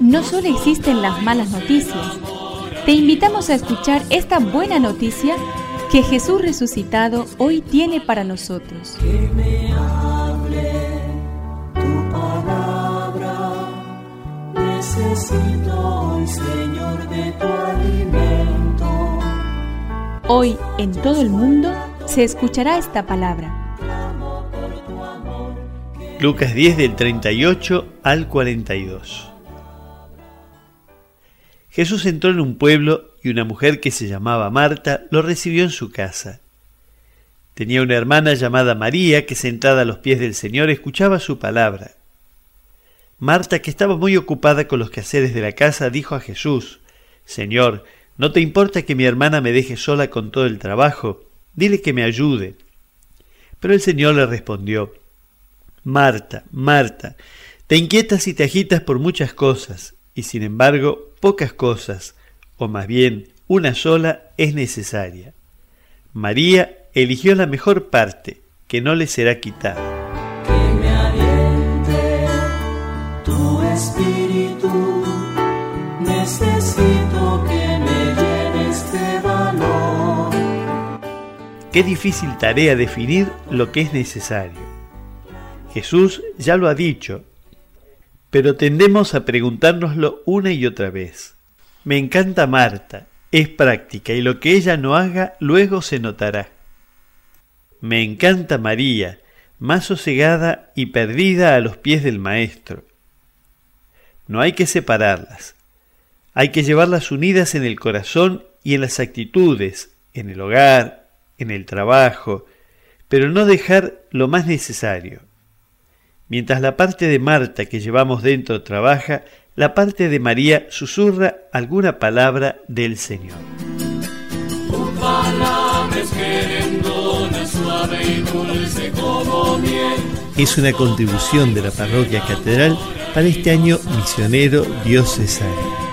No solo existen las malas noticias, te invitamos a escuchar esta buena noticia que Jesús resucitado hoy tiene para nosotros. Que me hable tu palabra, necesito hoy, Señor, de tu alimento. Hoy en todo el mundo se escuchará esta palabra. Lucas 10 del 38 al 42. Jesús entró en un pueblo y una mujer que se llamaba Marta lo recibió en su casa. Tenía una hermana llamada María que sentada a los pies del Señor escuchaba su palabra. Marta, que estaba muy ocupada con los quehaceres de la casa, dijo a Jesús, Señor, ¿no te importa que mi hermana me deje sola con todo el trabajo? Dile que me ayude. Pero el Señor le respondió, Marta, Marta, te inquietas y te agitas por muchas cosas, y sin embargo pocas cosas, o más bien una sola, es necesaria. María eligió la mejor parte, que no le será quitada. Que me aliente tu espíritu, necesito que me llenes de valor. Qué difícil tarea definir lo que es necesario. Jesús ya lo ha dicho, pero tendemos a preguntárnoslo una y otra vez. Me encanta Marta, es práctica y lo que ella no haga luego se notará. Me encanta María, más sosegada y perdida a los pies del Maestro. No hay que separarlas, hay que llevarlas unidas en el corazón y en las actitudes, en el hogar, en el trabajo, pero no dejar lo más necesario. Mientras la parte de Marta que llevamos dentro trabaja, la parte de María susurra alguna palabra del Señor. Es una contribución de la parroquia catedral para este año misionero diocesano.